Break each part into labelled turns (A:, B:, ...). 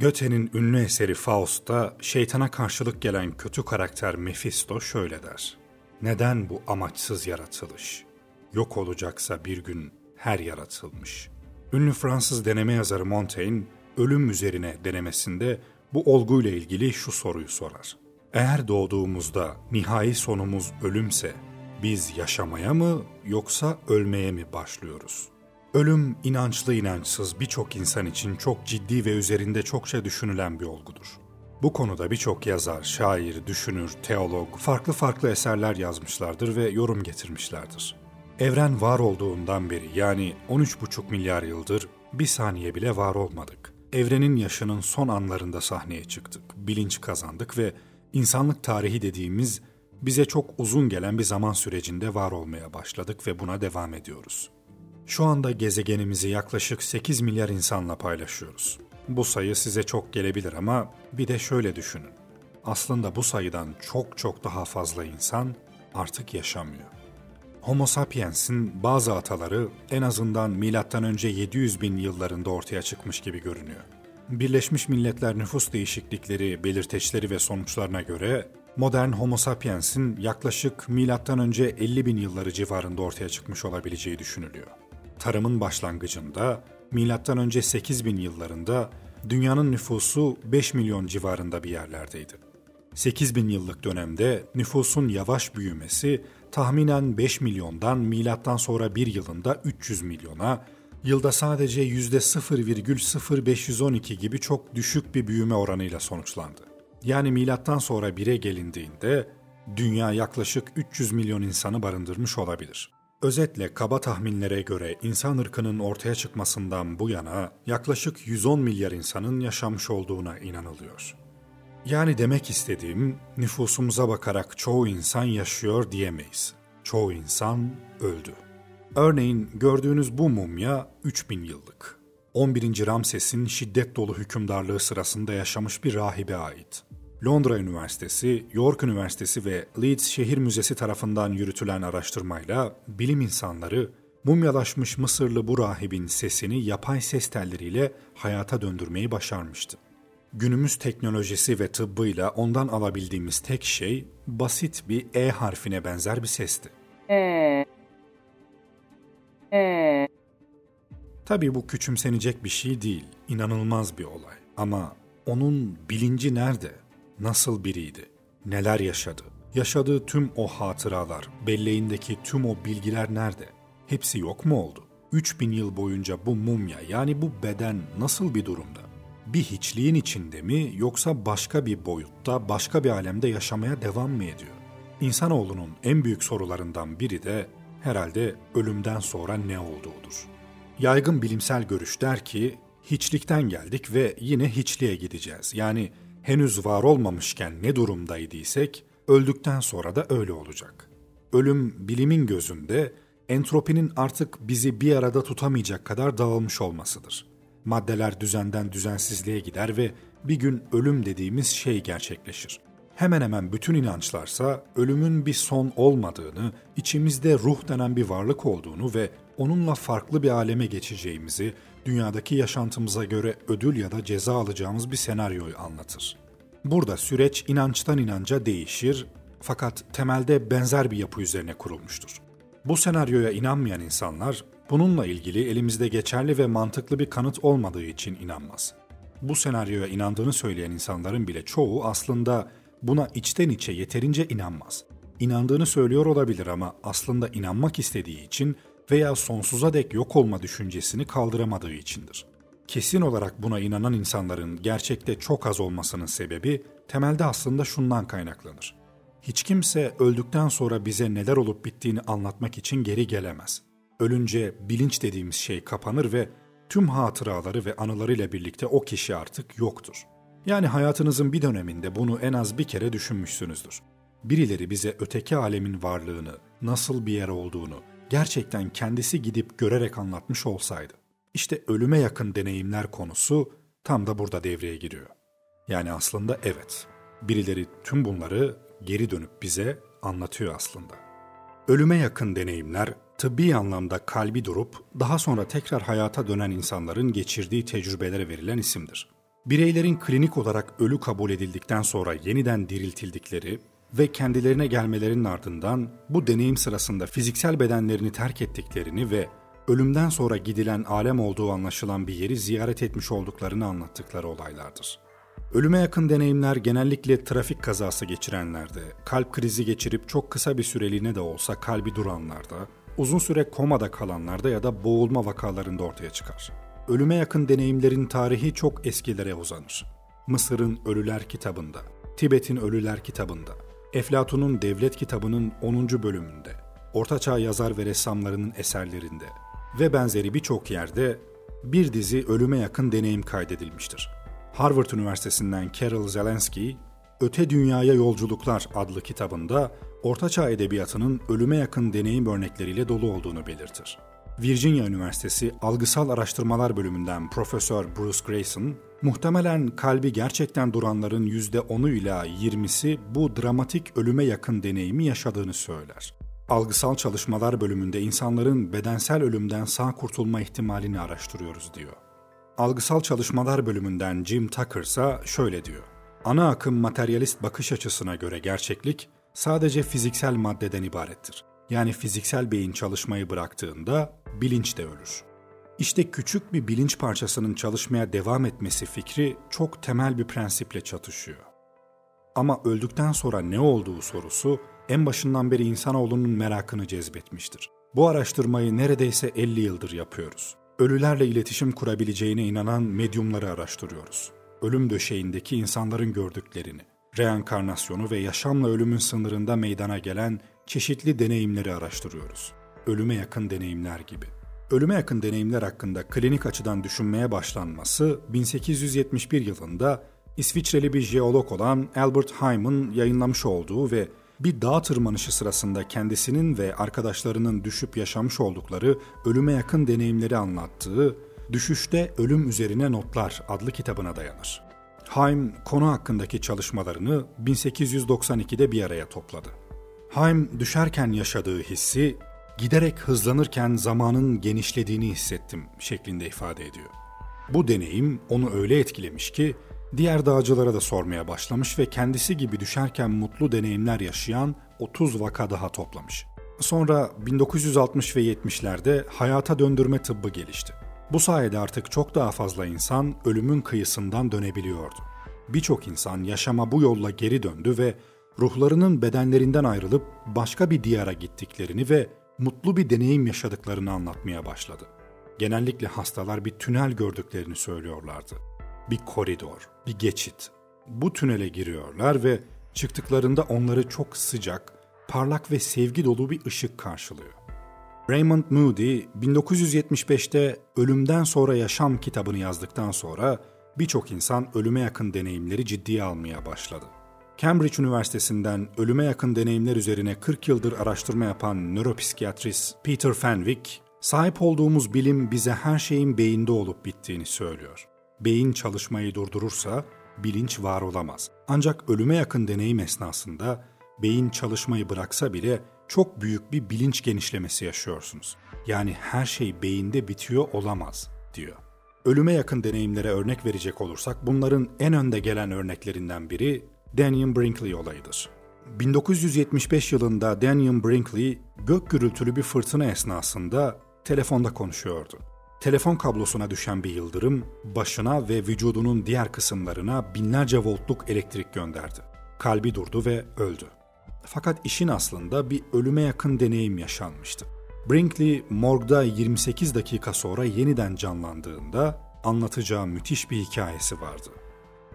A: Goethe'nin ünlü eseri Faust'ta şeytana karşılık gelen kötü karakter Mephisto şöyle der. Neden bu amaçsız yaratılış? Yok olacaksa bir gün her yaratılmış. Ünlü Fransız deneme yazarı Montaigne, ölüm üzerine denemesinde bu olguyla ilgili şu soruyu sorar. Eğer doğduğumuzda nihai sonumuz ölümse, biz yaşamaya mı yoksa ölmeye mi başlıyoruz? Ölüm inançlı inançsız birçok insan için çok ciddi ve üzerinde çokça düşünülen bir olgudur. Bu konuda birçok yazar, şair, düşünür, teolog farklı farklı eserler yazmışlardır ve yorum getirmişlerdir. Evren var olduğundan beri yani 13,5 milyar yıldır bir saniye bile var olmadık. Evrenin yaşının son anlarında sahneye çıktık, bilinç kazandık ve insanlık tarihi dediğimiz bize çok uzun gelen bir zaman sürecinde var olmaya başladık ve buna devam ediyoruz. Şu anda gezegenimizi yaklaşık 8 milyar insanla paylaşıyoruz. Bu sayı size çok gelebilir ama bir de şöyle düşünün. Aslında bu sayıdan çok çok daha fazla insan artık yaşamıyor. Homo sapiens'in bazı ataları en azından M.Ö. 700 bin yıllarında ortaya çıkmış gibi görünüyor. Birleşmiş Milletler nüfus değişiklikleri, belirteçleri ve sonuçlarına göre modern Homo sapiens'in yaklaşık M.Ö. 50 bin yılları civarında ortaya çıkmış olabileceği düşünülüyor. Tarımın başlangıcında M.Ö. 8 bin yıllarında dünyanın nüfusu 5 milyon civarında bir yerlerdeydi. 8 bin yıllık dönemde nüfusun yavaş büyümesi tahminen 5 milyondan milattan sonra bir yılında 300 milyona, yılda sadece %0,0512 gibi çok düşük bir büyüme oranıyla sonuçlandı. Yani milattan sonra 1'e gelindiğinde dünya yaklaşık 300 milyon insanı barındırmış olabilir. Özetle kaba tahminlere göre insan ırkının ortaya çıkmasından bu yana yaklaşık 110 milyar insanın yaşamış olduğuna inanılıyor. Yani demek istediğim nüfusumuza bakarak çoğu insan yaşıyor diyemeyiz. Çoğu insan öldü. Örneğin gördüğünüz bu mumya 3000 yıllık. 11. Ramses'in şiddet dolu hükümdarlığı sırasında yaşamış bir rahibe ait. Londra Üniversitesi, York Üniversitesi ve Leeds Şehir Müzesi tarafından yürütülen araştırmayla bilim insanları mumyalaşmış Mısırlı bu rahibin sesini yapay ses telleriyle hayata döndürmeyi başarmıştı. Günümüz teknolojisi ve tıbbıyla ondan alabildiğimiz tek şey basit bir E harfine benzer bir sesti. E. E. Tabii bu küçümsenecek bir şey değil, inanılmaz bir olay. Ama onun bilinci nerede? Nasıl biriydi? Neler yaşadı? Yaşadığı tüm o hatıralar, belleğindeki tüm o bilgiler nerede? Hepsi yok mu oldu? 3000 yıl boyunca bu mumya yani bu beden nasıl bir durumda? Bir hiçliğin içinde mi yoksa başka bir boyutta, başka bir alemde yaşamaya devam mı ediyor? İnsanoğlunun en büyük sorularından biri de herhalde ölümden sonra ne olduğudur. Yaygın bilimsel görüş der ki hiçlikten geldik ve yine hiçliğe gideceğiz. Yani henüz var olmamışken ne durumdaydıysek öldükten sonra da öyle olacak. Ölüm bilimin gözünde entropinin artık bizi bir arada tutamayacak kadar dağılmış olmasıdır. Maddeler düzenden düzensizliğe gider ve bir gün ölüm dediğimiz şey gerçekleşir. Hemen hemen bütün inançlarsa ölümün bir son olmadığını, içimizde ruh denen bir varlık olduğunu ve onunla farklı bir aleme geçeceğimizi, dünyadaki yaşantımıza göre ödül ya da ceza alacağımız bir senaryoyu anlatır. Burada süreç inançtan inanca değişir fakat temelde benzer bir yapı üzerine kurulmuştur. Bu senaryoya inanmayan insanlar bununla ilgili elimizde geçerli ve mantıklı bir kanıt olmadığı için inanmaz. Bu senaryoya inandığını söyleyen insanların bile çoğu aslında buna içten içe yeterince inanmaz. İnandığını söylüyor olabilir ama aslında inanmak istediği için veya sonsuza dek yok olma düşüncesini kaldıramadığı içindir. Kesin olarak buna inanan insanların gerçekte çok az olmasının sebebi temelde aslında şundan kaynaklanır. Hiç kimse öldükten sonra bize neler olup bittiğini anlatmak için geri gelemez. Ölünce bilinç dediğimiz şey kapanır ve tüm hatıraları ve anılarıyla birlikte o kişi artık yoktur. Yani hayatınızın bir döneminde bunu en az bir kere düşünmüşsünüzdür. Birileri bize öteki alemin varlığını, nasıl bir yer olduğunu, gerçekten kendisi gidip görerek anlatmış olsaydı. İşte ölüme yakın deneyimler konusu tam da burada devreye giriyor. Yani aslında evet, birileri tüm bunları geri dönüp bize anlatıyor aslında. Ölüme yakın deneyimler tıbbi anlamda kalbi durup daha sonra tekrar hayata dönen insanların geçirdiği tecrübelere verilen isimdir. Bireylerin klinik olarak ölü kabul edildikten sonra yeniden diriltildikleri ve kendilerine gelmelerinin ardından bu deneyim sırasında fiziksel bedenlerini terk ettiklerini ve ölümden sonra gidilen alem olduğu anlaşılan bir yeri ziyaret etmiş olduklarını anlattıkları olaylardır. Ölüme yakın deneyimler genellikle trafik kazası geçirenlerde, kalp krizi geçirip çok kısa bir süreliğine de olsa kalbi duranlarda, uzun süre komada kalanlarda ya da boğulma vakalarında ortaya çıkar. Ölüme yakın deneyimlerin tarihi çok eskilere uzanır. Mısır'ın Ölüler kitabında, Tibet'in Ölüler kitabında, Eflatun'un Devlet kitabının 10. bölümünde, Ortaçağ yazar ve ressamlarının eserlerinde ve benzeri birçok yerde bir dizi ölüme yakın deneyim kaydedilmiştir. Harvard Üniversitesi'nden Carol Zelensky, Öte Dünyaya Yolculuklar adlı kitabında Ortaçağ Edebiyatı'nın ölüme yakın deneyim örnekleriyle dolu olduğunu belirtir. Virginia Üniversitesi Algısal Araştırmalar Bölümünden Profesör Bruce Grayson, muhtemelen kalbi gerçekten duranların %10'u ile %20'si bu dramatik ölüme yakın deneyimi yaşadığını söyler. Algısal Çalışmalar Bölümünde insanların bedensel ölümden sağ kurtulma ihtimalini araştırıyoruz diyor. Algısal Çalışmalar Bölümünden Jim Tucker ise şöyle diyor. Ana akım materyalist bakış açısına göre gerçeklik sadece fiziksel maddeden ibarettir. Yani fiziksel beyin çalışmayı bıraktığında bilinç de ölür. İşte küçük bir bilinç parçasının çalışmaya devam etmesi fikri çok temel bir prensiple çatışıyor. Ama öldükten sonra ne olduğu sorusu en başından beri insanoğlunun merakını cezbetmiştir. Bu araştırmayı neredeyse 50 yıldır yapıyoruz. Ölülerle iletişim kurabileceğine inanan medyumları araştırıyoruz. Ölüm döşeğindeki insanların gördüklerini, reenkarnasyonu ve yaşamla ölümün sınırında meydana gelen çeşitli deneyimleri araştırıyoruz. Ölüme yakın deneyimler gibi. Ölüme yakın deneyimler hakkında klinik açıdan düşünmeye başlanması 1871 yılında İsviçreli bir jeolog olan Albert Heim'ın yayınlamış olduğu ve bir dağ tırmanışı sırasında kendisinin ve arkadaşlarının düşüp yaşamış oldukları ölüme yakın deneyimleri anlattığı Düşüşte Ölüm Üzerine Notlar adlı kitabına dayanır. Haim konu hakkındaki çalışmalarını 1892'de bir araya topladı. Haim düşerken yaşadığı hissi giderek hızlanırken zamanın genişlediğini hissettim şeklinde ifade ediyor. Bu deneyim onu öyle etkilemiş ki diğer dağcılara da sormaya başlamış ve kendisi gibi düşerken mutlu deneyimler yaşayan 30 vaka daha toplamış. Sonra 1960 ve 70'lerde hayata döndürme tıbbı gelişti. Bu sayede artık çok daha fazla insan ölümün kıyısından dönebiliyordu. Birçok insan yaşama bu yolla geri döndü ve ruhlarının bedenlerinden ayrılıp başka bir diyara gittiklerini ve mutlu bir deneyim yaşadıklarını anlatmaya başladı. Genellikle hastalar bir tünel gördüklerini söylüyorlardı. Bir koridor, bir geçit. Bu tünele giriyorlar ve çıktıklarında onları çok sıcak, parlak ve sevgi dolu bir ışık karşılıyor. Raymond Moody 1975'te Ölümden Sonra Yaşam kitabını yazdıktan sonra birçok insan ölüme yakın deneyimleri ciddiye almaya başladı. Cambridge Üniversitesi'nden ölüme yakın deneyimler üzerine 40 yıldır araştırma yapan nöropsikiyatrist Peter Fenwick, sahip olduğumuz bilim bize her şeyin beyinde olup bittiğini söylüyor. Beyin çalışmayı durdurursa bilinç var olamaz. Ancak ölüme yakın deneyim esnasında beyin çalışmayı bıraksa bile çok büyük bir bilinç genişlemesi yaşıyorsunuz. Yani her şey beyinde bitiyor olamaz diyor. Ölüme yakın deneyimlere örnek verecek olursak bunların en önde gelen örneklerinden biri Daniel Brinkley olayıdır. 1975 yılında Daniel Brinkley gök gürültülü bir fırtına esnasında telefonda konuşuyordu. Telefon kablosuna düşen bir yıldırım başına ve vücudunun diğer kısımlarına binlerce voltluk elektrik gönderdi. Kalbi durdu ve öldü. Fakat işin aslında bir ölüme yakın deneyim yaşanmıştı. Brinkley morgda 28 dakika sonra yeniden canlandığında anlatacağı müthiş bir hikayesi vardı.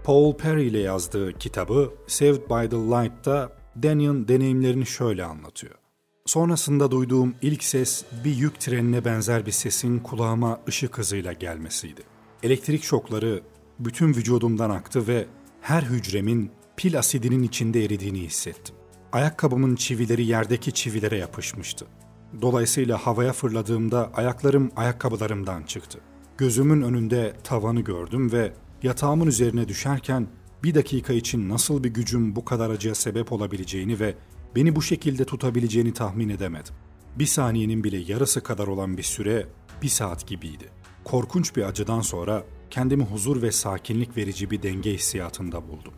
A: Paul Perry ile yazdığı kitabı Saved by the Light'ta Daniel deneyimlerini şöyle anlatıyor. Sonrasında duyduğum ilk ses bir yük trenine benzer bir sesin kulağıma ışık hızıyla gelmesiydi. Elektrik şokları bütün vücudumdan aktı ve her hücremin pil asidinin içinde eridiğini hissettim. Ayakkabımın çivileri yerdeki çivilere yapışmıştı. Dolayısıyla havaya fırladığımda ayaklarım ayakkabılarımdan çıktı. Gözümün önünde tavanı gördüm ve yatağımın üzerine düşerken bir dakika için nasıl bir gücüm bu kadar acıya sebep olabileceğini ve beni bu şekilde tutabileceğini tahmin edemedim. Bir saniyenin bile yarısı kadar olan bir süre bir saat gibiydi. Korkunç bir acıdan sonra kendimi huzur ve sakinlik verici bir denge hissiyatında buldum.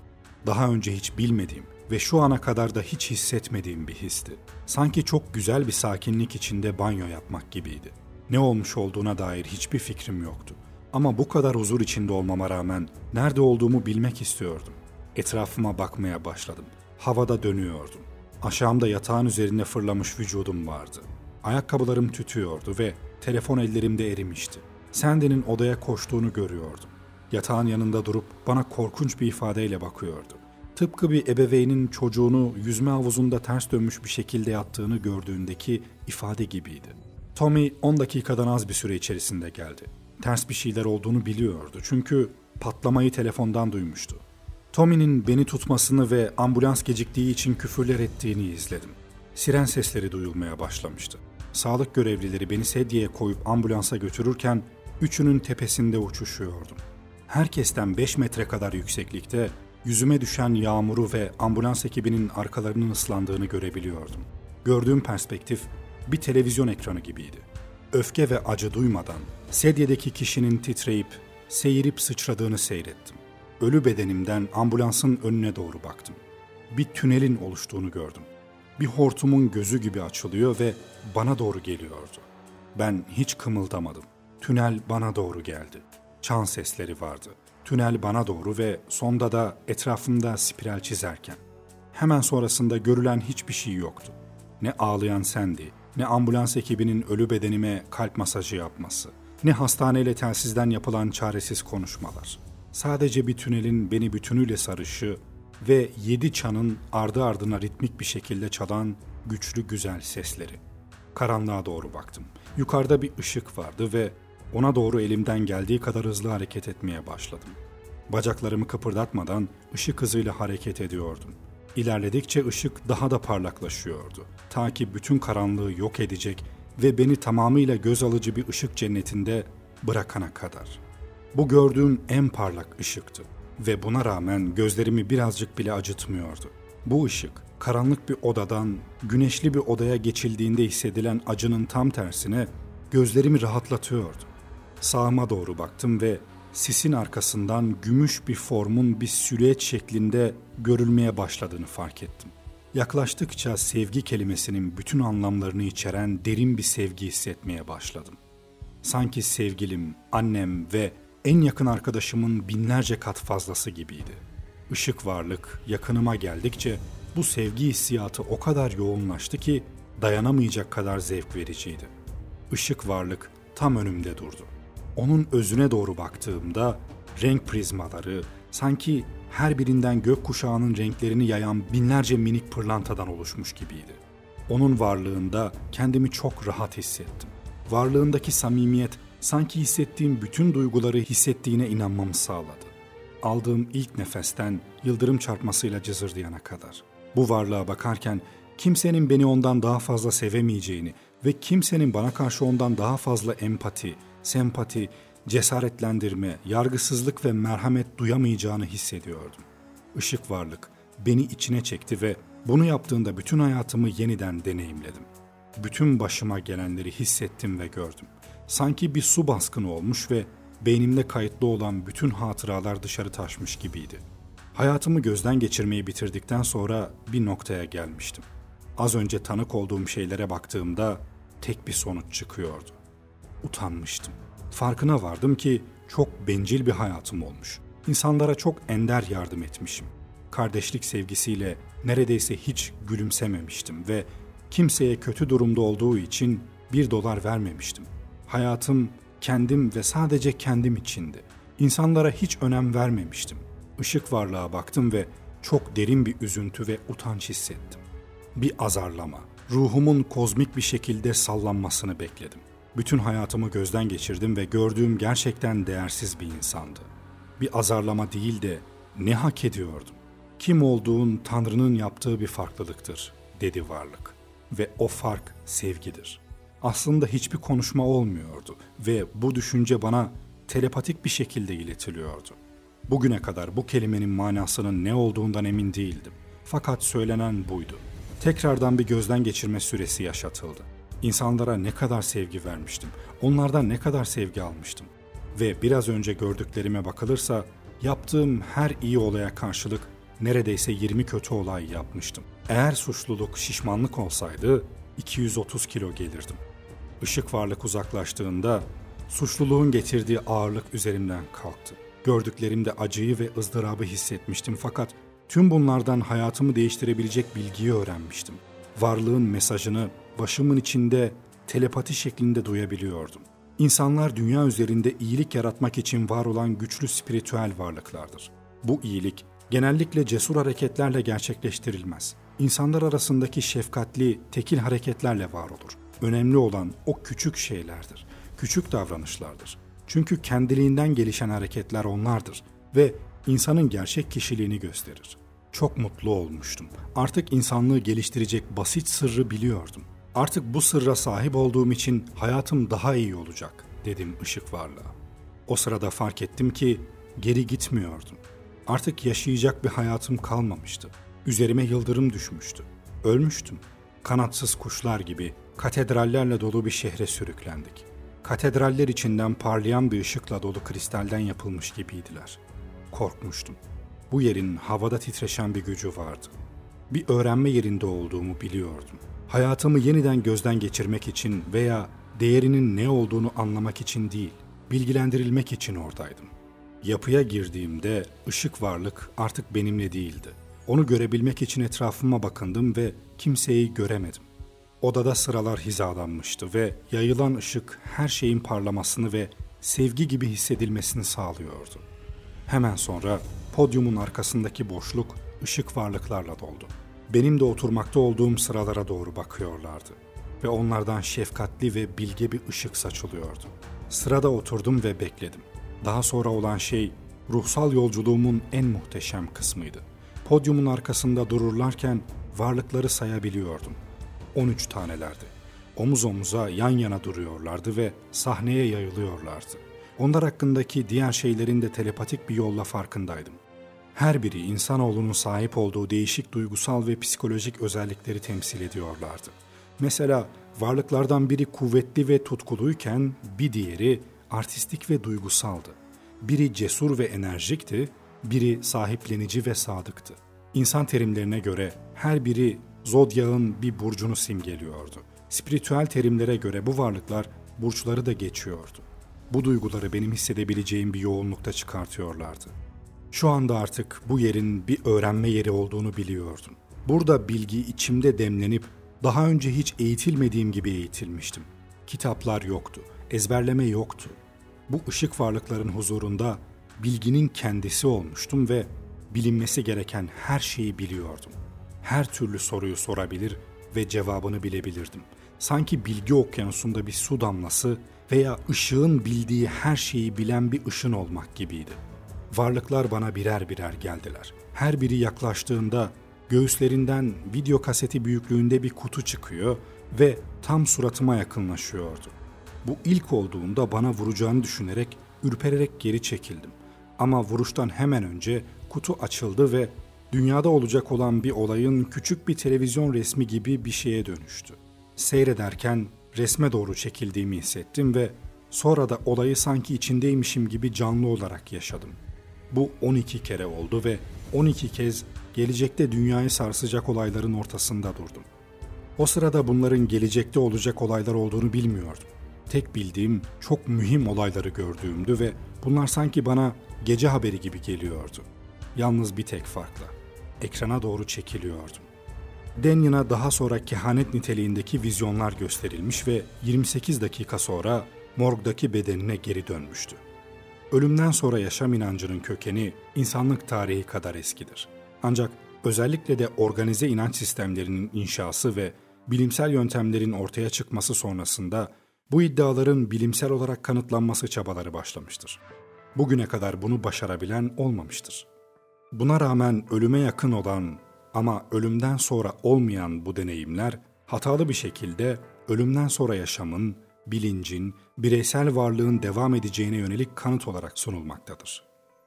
A: Daha önce hiç bilmediğim ve şu ana kadar da hiç hissetmediğim bir histi. Sanki çok güzel bir sakinlik içinde banyo yapmak gibiydi. Ne olmuş olduğuna dair hiçbir fikrim yoktu. Ama bu kadar huzur içinde olmama rağmen nerede olduğumu bilmek istiyordum. Etrafıma bakmaya başladım. Havada dönüyordum. Aşağımda yatağın üzerinde fırlamış vücudum vardı. Ayakkabılarım tütüyordu ve telefon ellerimde erimişti. Sandy'nin odaya koştuğunu görüyordum. Yatağın yanında durup bana korkunç bir ifadeyle bakıyordu. Tıpkı bir ebeveynin çocuğunu yüzme havuzunda ters dönmüş bir şekilde yattığını gördüğündeki ifade gibiydi. Tommy 10 dakikadan az bir süre içerisinde geldi. Ters bir şeyler olduğunu biliyordu çünkü patlamayı telefondan duymuştu. Tommy'nin beni tutmasını ve ambulans geciktiği için küfürler ettiğini izledim. Siren sesleri duyulmaya başlamıştı. Sağlık görevlileri beni sedyeye koyup ambulansa götürürken üçünün tepesinde uçuşuyordum. Herkesten 5 metre kadar yükseklikte yüzüme düşen yağmuru ve ambulans ekibinin arkalarının ıslandığını görebiliyordum. Gördüğüm perspektif bir televizyon ekranı gibiydi. Öfke ve acı duymadan sedyedeki kişinin titreyip, seyirip sıçradığını seyrettim. Ölü bedenimden ambulansın önüne doğru baktım. Bir tünelin oluştuğunu gördüm. Bir hortumun gözü gibi açılıyor ve bana doğru geliyordu. Ben hiç kımıldamadım. Tünel bana doğru geldi. Çan sesleri vardı. Tünel bana doğru ve sonda da etrafımda spiral çizerken. Hemen sonrasında görülen hiçbir şey yoktu. Ne ağlayan sendi, ne ambulans ekibinin ölü bedenime kalp masajı yapması, ne hastaneyle telsizden yapılan çaresiz konuşmalar. Sadece bir tünelin beni bütünüyle sarışı ve yedi çanın ardı ardına ritmik bir şekilde çalan güçlü güzel sesleri. Karanlığa doğru baktım. Yukarıda bir ışık vardı ve ona doğru elimden geldiği kadar hızlı hareket etmeye başladım. Bacaklarımı kıpırdatmadan ışık hızıyla hareket ediyordum. İlerledikçe ışık daha da parlaklaşıyordu. Ta ki bütün karanlığı yok edecek ve beni tamamıyla göz alıcı bir ışık cennetinde bırakana kadar. Bu gördüğüm en parlak ışıktı ve buna rağmen gözlerimi birazcık bile acıtmıyordu. Bu ışık karanlık bir odadan güneşli bir odaya geçildiğinde hissedilen acının tam tersine gözlerimi rahatlatıyordu. Sağıma doğru baktım ve sisin arkasından gümüş bir formun bir silüet şeklinde görülmeye başladığını fark ettim. Yaklaştıkça sevgi kelimesinin bütün anlamlarını içeren derin bir sevgi hissetmeye başladım. Sanki sevgilim, annem ve en yakın arkadaşımın binlerce kat fazlası gibiydi. Işık varlık yakınıma geldikçe bu sevgi hissiyatı o kadar yoğunlaştı ki dayanamayacak kadar zevk vericiydi. Işık varlık tam önümde durdu. Onun özüne doğru baktığımda renk prizmaları sanki her birinden gök kuşağının renklerini yayan binlerce minik pırlantadan oluşmuş gibiydi. Onun varlığında kendimi çok rahat hissettim. Varlığındaki samimiyet sanki hissettiğim bütün duyguları hissettiğine inanmamı sağladı. Aldığım ilk nefesten yıldırım çarpmasıyla cızırdayana kadar. Bu varlığa bakarken kimsenin beni ondan daha fazla sevemeyeceğini ve kimsenin bana karşı ondan daha fazla empati, sempati, cesaretlendirme, yargısızlık ve merhamet duyamayacağını hissediyordum. Işık varlık beni içine çekti ve bunu yaptığında bütün hayatımı yeniden deneyimledim. Bütün başıma gelenleri hissettim ve gördüm. Sanki bir su baskını olmuş ve beynimde kayıtlı olan bütün hatıralar dışarı taşmış gibiydi. Hayatımı gözden geçirmeyi bitirdikten sonra bir noktaya gelmiştim. Az önce tanık olduğum şeylere baktığımda tek bir sonuç çıkıyordu. Utanmıştım. Farkına vardım ki çok bencil bir hayatım olmuş. İnsanlara çok ender yardım etmişim. Kardeşlik sevgisiyle neredeyse hiç gülümsememiştim ve kimseye kötü durumda olduğu için bir dolar vermemiştim. Hayatım kendim ve sadece kendim içindi. İnsanlara hiç önem vermemiştim. Işık varlığa baktım ve çok derin bir üzüntü ve utanç hissettim. Bir azarlama, ruhumun kozmik bir şekilde sallanmasını bekledim. Bütün hayatımı gözden geçirdim ve gördüğüm gerçekten değersiz bir insandı. Bir azarlama değil de ne hak ediyordum? Kim olduğun Tanrı'nın yaptığı bir farklılıktır, dedi varlık. Ve o fark sevgidir. Aslında hiçbir konuşma olmuyordu ve bu düşünce bana telepatik bir şekilde iletiliyordu. Bugüne kadar bu kelimenin manasının ne olduğundan emin değildim. Fakat söylenen buydu. Tekrardan bir gözden geçirme süresi yaşatıldı. İnsanlara ne kadar sevgi vermiştim. Onlardan ne kadar sevgi almıştım. Ve biraz önce gördüklerime bakılırsa yaptığım her iyi olaya karşılık neredeyse 20 kötü olay yapmıştım. Eğer suçluluk şişmanlık olsaydı 230 kilo gelirdim. Işık varlık uzaklaştığında suçluluğun getirdiği ağırlık üzerimden kalktı. Gördüklerimde acıyı ve ızdırabı hissetmiştim fakat tüm bunlardan hayatımı değiştirebilecek bilgiyi öğrenmiştim. Varlığın mesajını başımın içinde telepati şeklinde duyabiliyordum. İnsanlar dünya üzerinde iyilik yaratmak için var olan güçlü spiritüel varlıklardır. Bu iyilik genellikle cesur hareketlerle gerçekleştirilmez. İnsanlar arasındaki şefkatli, tekil hareketlerle var olur. Önemli olan o küçük şeylerdir, küçük davranışlardır. Çünkü kendiliğinden gelişen hareketler onlardır ve insanın gerçek kişiliğini gösterir. Çok mutlu olmuştum. Artık insanlığı geliştirecek basit sırrı biliyordum. Artık bu sırra sahip olduğum için hayatım daha iyi olacak dedim ışık varlığa. O sırada fark ettim ki geri gitmiyordum. Artık yaşayacak bir hayatım kalmamıştı. Üzerime yıldırım düşmüştü. Ölmüştüm. Kanatsız kuşlar gibi katedrallerle dolu bir şehre sürüklendik. Katedraller içinden parlayan bir ışıkla dolu kristalden yapılmış gibiydiler. Korkmuştum. Bu yerin havada titreşen bir gücü vardı. Bir öğrenme yerinde olduğumu biliyordum. Hayatımı yeniden gözden geçirmek için veya değerinin ne olduğunu anlamak için değil, bilgilendirilmek için oradaydım. Yapıya girdiğimde ışık varlık artık benimle değildi. Onu görebilmek için etrafıma bakındım ve kimseyi göremedim. Odada sıralar hizalanmıştı ve yayılan ışık her şeyin parlamasını ve sevgi gibi hissedilmesini sağlıyordu. Hemen sonra podyumun arkasındaki boşluk ışık varlıklarla doldu. Benim de oturmakta olduğum sıralara doğru bakıyorlardı ve onlardan şefkatli ve bilge bir ışık saçılıyordu. Sırada oturdum ve bekledim. Daha sonra olan şey ruhsal yolculuğumun en muhteşem kısmıydı. Podyumun arkasında dururlarken varlıkları sayabiliyordum. 13 tanelerdi. Omuz omuza yan yana duruyorlardı ve sahneye yayılıyorlardı. Onlar hakkındaki diğer şeylerin de telepatik bir yolla farkındaydım. Her biri insanoğlunun sahip olduğu değişik duygusal ve psikolojik özellikleri temsil ediyorlardı. Mesela varlıklardan biri kuvvetli ve tutkuluyken bir diğeri artistik ve duygusaldı. Biri cesur ve enerjikti, biri sahiplenici ve sadıktı. İnsan terimlerine göre her biri zodyağın bir burcunu simgeliyordu. Spiritüel terimlere göre bu varlıklar burçları da geçiyordu. Bu duyguları benim hissedebileceğim bir yoğunlukta çıkartıyorlardı. Şu anda artık bu yerin bir öğrenme yeri olduğunu biliyordum. Burada bilgi içimde demlenip daha önce hiç eğitilmediğim gibi eğitilmiştim. Kitaplar yoktu, ezberleme yoktu. Bu ışık varlıkların huzurunda bilginin kendisi olmuştum ve bilinmesi gereken her şeyi biliyordum. Her türlü soruyu sorabilir ve cevabını bilebilirdim. Sanki bilgi okyanusunda bir su damlası veya ışığın bildiği her şeyi bilen bir ışın olmak gibiydi. Varlıklar bana birer birer geldiler. Her biri yaklaştığında göğüslerinden video kaseti büyüklüğünde bir kutu çıkıyor ve tam suratıma yakınlaşıyordu. Bu ilk olduğunda bana vuracağını düşünerek ürpererek geri çekildim. Ama vuruştan hemen önce kutu açıldı ve dünyada olacak olan bir olayın küçük bir televizyon resmi gibi bir şeye dönüştü. Seyrederken resme doğru çekildiğimi hissettim ve sonra da olayı sanki içindeymişim gibi canlı olarak yaşadım. Bu 12 kere oldu ve 12 kez gelecekte dünyayı sarsacak olayların ortasında durdum. O sırada bunların gelecekte olacak olaylar olduğunu bilmiyordum. Tek bildiğim çok mühim olayları gördüğümdü ve bunlar sanki bana gece haberi gibi geliyordu. Yalnız bir tek farkla. Ekrana doğru çekiliyordum. Daniel'a daha sonra kehanet niteliğindeki vizyonlar gösterilmiş ve 28 dakika sonra morgdaki bedenine geri dönmüştü. Ölümden sonra yaşam inancının kökeni insanlık tarihi kadar eskidir. Ancak özellikle de organize inanç sistemlerinin inşası ve bilimsel yöntemlerin ortaya çıkması sonrasında bu iddiaların bilimsel olarak kanıtlanması çabaları başlamıştır. Bugüne kadar bunu başarabilen olmamıştır. Buna rağmen ölüme yakın olan ama ölümden sonra olmayan bu deneyimler hatalı bir şekilde ölümden sonra yaşamın, bilincin, bireysel varlığın devam edeceğine yönelik kanıt olarak sunulmaktadır.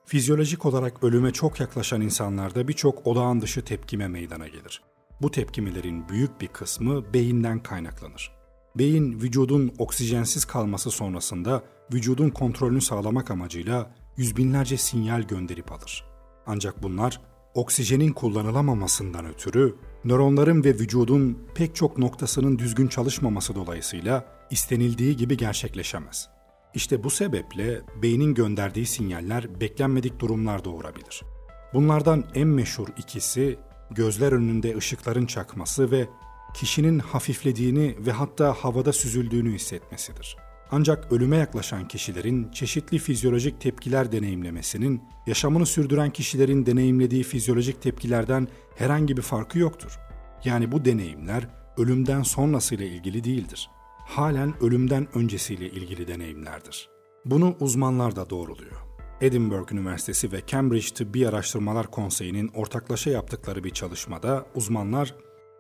A: Fizyolojik olarak ölüme çok yaklaşan insanlarda birçok olağan dışı tepkime meydana gelir. Bu tepkimelerin büyük bir kısmı beyinden kaynaklanır. Beyin vücudun oksijensiz kalması sonrasında vücudun kontrolünü sağlamak amacıyla yüz binlerce sinyal gönderip alır. Ancak bunlar oksijenin kullanılamamasından ötürü nöronların ve vücudun pek çok noktasının düzgün çalışmaması dolayısıyla istenildiği gibi gerçekleşemez. İşte bu sebeple beynin gönderdiği sinyaller beklenmedik durumlar doğurabilir. Bunlardan en meşhur ikisi gözler önünde ışıkların çakması ve kişinin hafiflediğini ve hatta havada süzüldüğünü hissetmesidir. Ancak ölüme yaklaşan kişilerin çeşitli fizyolojik tepkiler deneyimlemesinin yaşamını sürdüren kişilerin deneyimlediği fizyolojik tepkilerden herhangi bir farkı yoktur. Yani bu deneyimler ölümden sonrasıyla ilgili değildir. Halen ölümden öncesiyle ilgili deneyimlerdir. Bunu uzmanlar da doğruluyor. Edinburgh Üniversitesi ve Cambridge Tıbbi Araştırmalar Konseyi'nin ortaklaşa yaptıkları bir çalışmada uzmanlar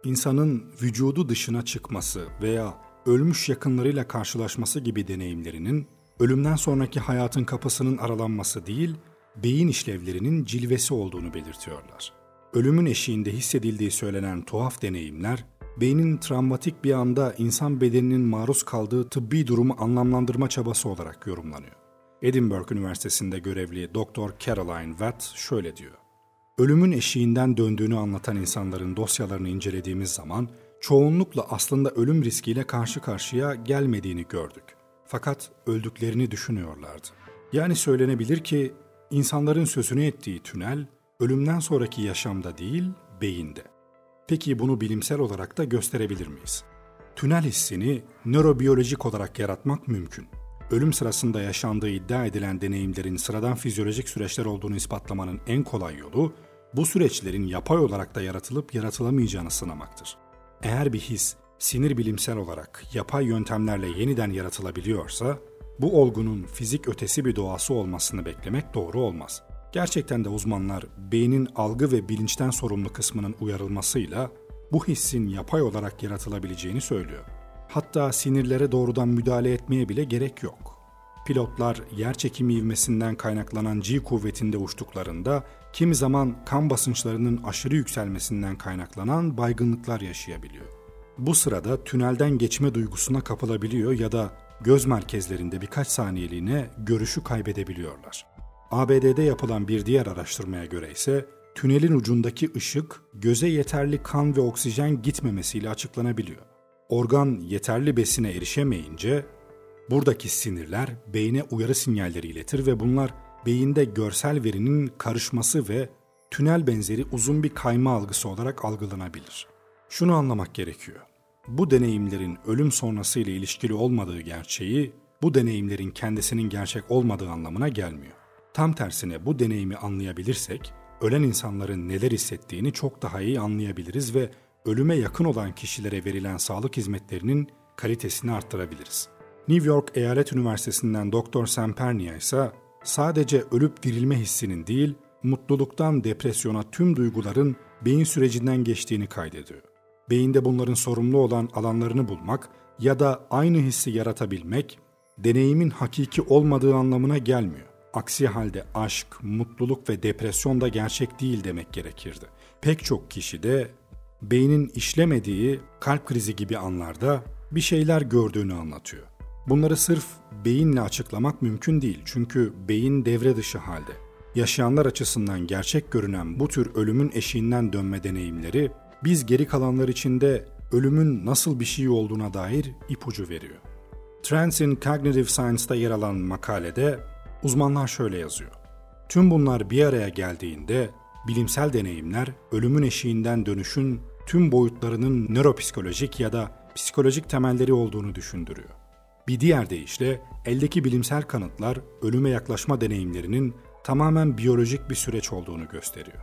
A: insanın vücudu dışına çıkması veya ölmüş yakınlarıyla karşılaşması gibi deneyimlerinin ölümden sonraki hayatın kapısının aralanması değil, beyin işlevlerinin cilvesi olduğunu belirtiyorlar. Ölümün eşiğinde hissedildiği söylenen tuhaf deneyimler, beynin travmatik bir anda insan bedeninin maruz kaldığı tıbbi durumu anlamlandırma çabası olarak yorumlanıyor. Edinburgh Üniversitesi'nde görevli Dr. Caroline Watt şöyle diyor. Ölümün eşiğinden döndüğünü anlatan insanların dosyalarını incelediğimiz zaman çoğunlukla aslında ölüm riskiyle karşı karşıya gelmediğini gördük. Fakat öldüklerini düşünüyorlardı. Yani söylenebilir ki insanların sözünü ettiği tünel ölümden sonraki yaşamda değil, beyinde. Peki bunu bilimsel olarak da gösterebilir miyiz? Tünel hissini nörobiyolojik olarak yaratmak mümkün. Ölüm sırasında yaşandığı iddia edilen deneyimlerin sıradan fizyolojik süreçler olduğunu ispatlamanın en kolay yolu bu süreçlerin yapay olarak da yaratılıp yaratılamayacağını sınamaktır. Eğer bir his sinir bilimsel olarak yapay yöntemlerle yeniden yaratılabiliyorsa, bu olgunun fizik ötesi bir doğası olmasını beklemek doğru olmaz. Gerçekten de uzmanlar beynin algı ve bilinçten sorumlu kısmının uyarılmasıyla bu hissin yapay olarak yaratılabileceğini söylüyor. Hatta sinirlere doğrudan müdahale etmeye bile gerek yok. Pilotlar yer çekimi ivmesinden kaynaklanan G kuvvetinde uçtuklarında kimi zaman kan basınçlarının aşırı yükselmesinden kaynaklanan baygınlıklar yaşayabiliyor. Bu sırada tünelden geçme duygusuna kapılabiliyor ya da göz merkezlerinde birkaç saniyeliğine görüşü kaybedebiliyorlar. ABD'de yapılan bir diğer araştırmaya göre ise tünelin ucundaki ışık göze yeterli kan ve oksijen gitmemesiyle açıklanabiliyor. Organ yeterli besine erişemeyince buradaki sinirler beyne uyarı sinyalleri iletir ve bunlar beyinde görsel verinin karışması ve tünel benzeri uzun bir kayma algısı olarak algılanabilir. Şunu anlamak gerekiyor. Bu deneyimlerin ölüm sonrası ile ilişkili olmadığı gerçeği, bu deneyimlerin kendisinin gerçek olmadığı anlamına gelmiyor. Tam tersine bu deneyimi anlayabilirsek, ölen insanların neler hissettiğini çok daha iyi anlayabiliriz ve ölüme yakın olan kişilere verilen sağlık hizmetlerinin kalitesini arttırabiliriz. New York Eyalet Üniversitesi'nden Dr. Sempernia ise sadece ölüp dirilme hissinin değil, mutluluktan depresyona tüm duyguların beyin sürecinden geçtiğini kaydediyor. Beyinde bunların sorumlu olan alanlarını bulmak ya da aynı hissi yaratabilmek, deneyimin hakiki olmadığı anlamına gelmiyor. Aksi halde aşk, mutluluk ve depresyon da gerçek değil demek gerekirdi. Pek çok kişi de beynin işlemediği kalp krizi gibi anlarda bir şeyler gördüğünü anlatıyor. Bunları sırf beyinle açıklamak mümkün değil çünkü beyin devre dışı halde. Yaşayanlar açısından gerçek görünen bu tür ölümün eşiğinden dönme deneyimleri biz geri kalanlar için de ölümün nasıl bir şey olduğuna dair ipucu veriyor. Trends in Cognitive Science'da yer alan makalede uzmanlar şöyle yazıyor. Tüm bunlar bir araya geldiğinde bilimsel deneyimler ölümün eşiğinden dönüşün tüm boyutlarının nöropsikolojik ya da psikolojik temelleri olduğunu düşündürüyor. Bir diğer deyişle eldeki bilimsel kanıtlar ölüme yaklaşma deneyimlerinin tamamen biyolojik bir süreç olduğunu gösteriyor.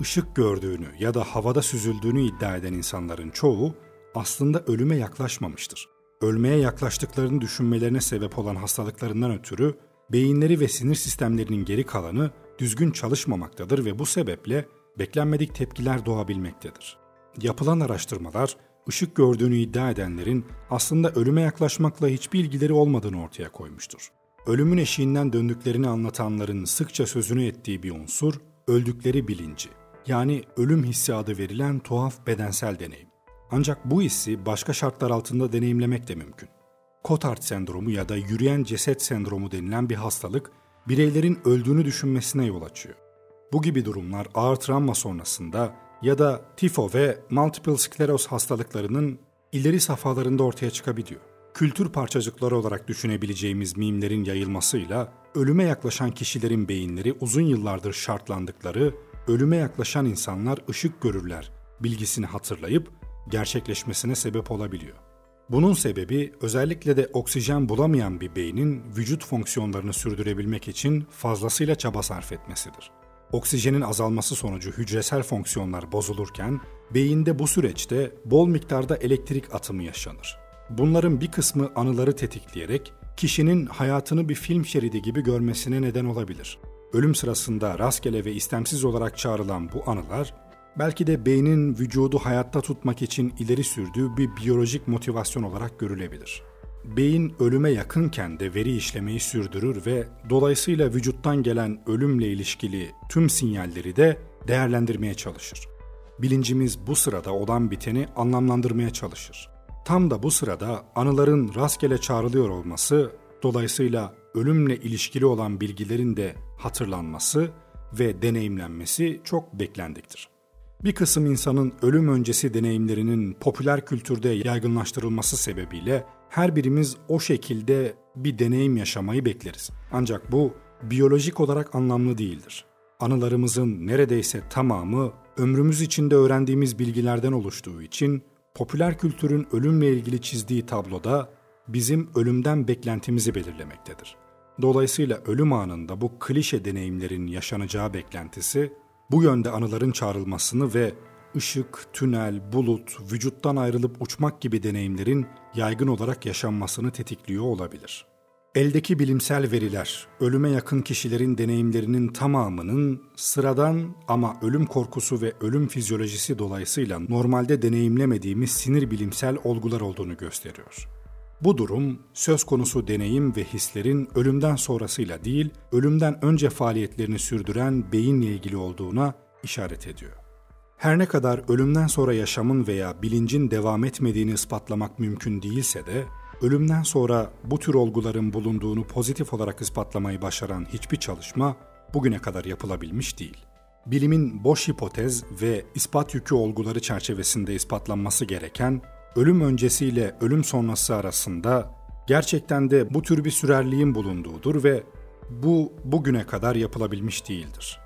A: Işık gördüğünü ya da havada süzüldüğünü iddia eden insanların çoğu aslında ölüme yaklaşmamıştır. Ölmeye yaklaştıklarını düşünmelerine sebep olan hastalıklarından ötürü beyinleri ve sinir sistemlerinin geri kalanı düzgün çalışmamaktadır ve bu sebeple beklenmedik tepkiler doğabilmektedir. Yapılan araştırmalar ışık gördüğünü iddia edenlerin aslında ölüme yaklaşmakla hiçbir ilgileri olmadığını ortaya koymuştur. Ölümün eşiğinden döndüklerini anlatanların sıkça sözünü ettiği bir unsur, öldükleri bilinci. Yani ölüm hissi adı verilen tuhaf bedensel deneyim. Ancak bu hissi başka şartlar altında deneyimlemek de mümkün. Cotard sendromu ya da yürüyen ceset sendromu denilen bir hastalık bireylerin öldüğünü düşünmesine yol açıyor. Bu gibi durumlar ağır travma sonrasında ya da tifo ve multiple skleroz hastalıklarının ileri safhalarında ortaya çıkabiliyor. Kültür parçacıkları olarak düşünebileceğimiz mimlerin yayılmasıyla ölüme yaklaşan kişilerin beyinleri uzun yıllardır şartlandıkları ölüme yaklaşan insanlar ışık görürler bilgisini hatırlayıp gerçekleşmesine sebep olabiliyor. Bunun sebebi özellikle de oksijen bulamayan bir beynin vücut fonksiyonlarını sürdürebilmek için fazlasıyla çaba sarf etmesidir. Oksijenin azalması sonucu hücresel fonksiyonlar bozulurken beyinde bu süreçte bol miktarda elektrik atımı yaşanır. Bunların bir kısmı anıları tetikleyerek kişinin hayatını bir film şeridi gibi görmesine neden olabilir. Ölüm sırasında rastgele ve istemsiz olarak çağrılan bu anılar belki de beynin vücudu hayatta tutmak için ileri sürdüğü bir biyolojik motivasyon olarak görülebilir. Beyin ölüme yakınken de veri işlemeyi sürdürür ve dolayısıyla vücuttan gelen ölümle ilişkili tüm sinyalleri de değerlendirmeye çalışır. Bilincimiz bu sırada olan biteni anlamlandırmaya çalışır. Tam da bu sırada anıların rastgele çağrılıyor olması, dolayısıyla ölümle ilişkili olan bilgilerin de hatırlanması ve deneyimlenmesi çok beklendiktir. Bir kısım insanın ölüm öncesi deneyimlerinin popüler kültürde yaygınlaştırılması sebebiyle her birimiz o şekilde bir deneyim yaşamayı bekleriz. Ancak bu biyolojik olarak anlamlı değildir. Anılarımızın neredeyse tamamı ömrümüz içinde öğrendiğimiz bilgilerden oluştuğu için popüler kültürün ölümle ilgili çizdiği tabloda bizim ölümden beklentimizi belirlemektedir. Dolayısıyla ölüm anında bu klişe deneyimlerin yaşanacağı beklentisi bu yönde anıların çağrılmasını ve ışık, tünel, bulut, vücuttan ayrılıp uçmak gibi deneyimlerin yaygın olarak yaşanmasını tetikliyor olabilir. Eldeki bilimsel veriler, ölüme yakın kişilerin deneyimlerinin tamamının sıradan ama ölüm korkusu ve ölüm fizyolojisi dolayısıyla normalde deneyimlemediğimiz sinir bilimsel olgular olduğunu gösteriyor. Bu durum söz konusu deneyim ve hislerin ölümden sonrasıyla değil, ölümden önce faaliyetlerini sürdüren beyinle ilgili olduğuna işaret ediyor. Her ne kadar ölümden sonra yaşamın veya bilincin devam etmediğini ispatlamak mümkün değilse de, ölümden sonra bu tür olguların bulunduğunu pozitif olarak ispatlamayı başaran hiçbir çalışma bugüne kadar yapılabilmiş değil. Bilimin boş hipotez ve ispat yükü olguları çerçevesinde ispatlanması gereken ölüm öncesiyle ölüm sonrası arasında gerçekten de bu tür bir sürerliğin bulunduğudur ve bu bugüne kadar yapılabilmiş değildir.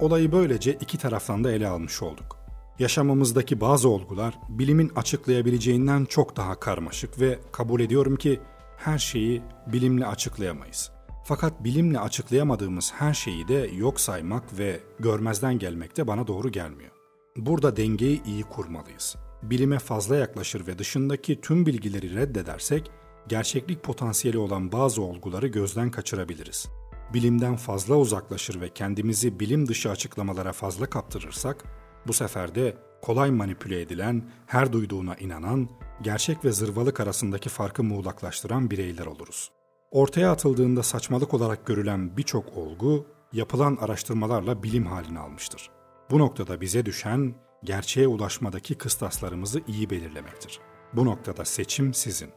A: Olayı böylece iki taraftan da ele almış olduk. Yaşamımızdaki bazı olgular bilimin açıklayabileceğinden çok daha karmaşık ve kabul ediyorum ki her şeyi bilimle açıklayamayız. Fakat bilimle açıklayamadığımız her şeyi de yok saymak ve görmezden gelmek de bana doğru gelmiyor. Burada dengeyi iyi kurmalıyız bilime fazla yaklaşır ve dışındaki tüm bilgileri reddedersek, gerçeklik potansiyeli olan bazı olguları gözden kaçırabiliriz. Bilimden fazla uzaklaşır ve kendimizi bilim dışı açıklamalara fazla kaptırırsak, bu sefer de kolay manipüle edilen, her duyduğuna inanan, gerçek ve zırvalık arasındaki farkı muğlaklaştıran bireyler oluruz. Ortaya atıldığında saçmalık olarak görülen birçok olgu, yapılan araştırmalarla bilim halini almıştır. Bu noktada bize düşen gerçeğe ulaşmadaki kıstaslarımızı iyi belirlemektir. Bu noktada seçim sizin.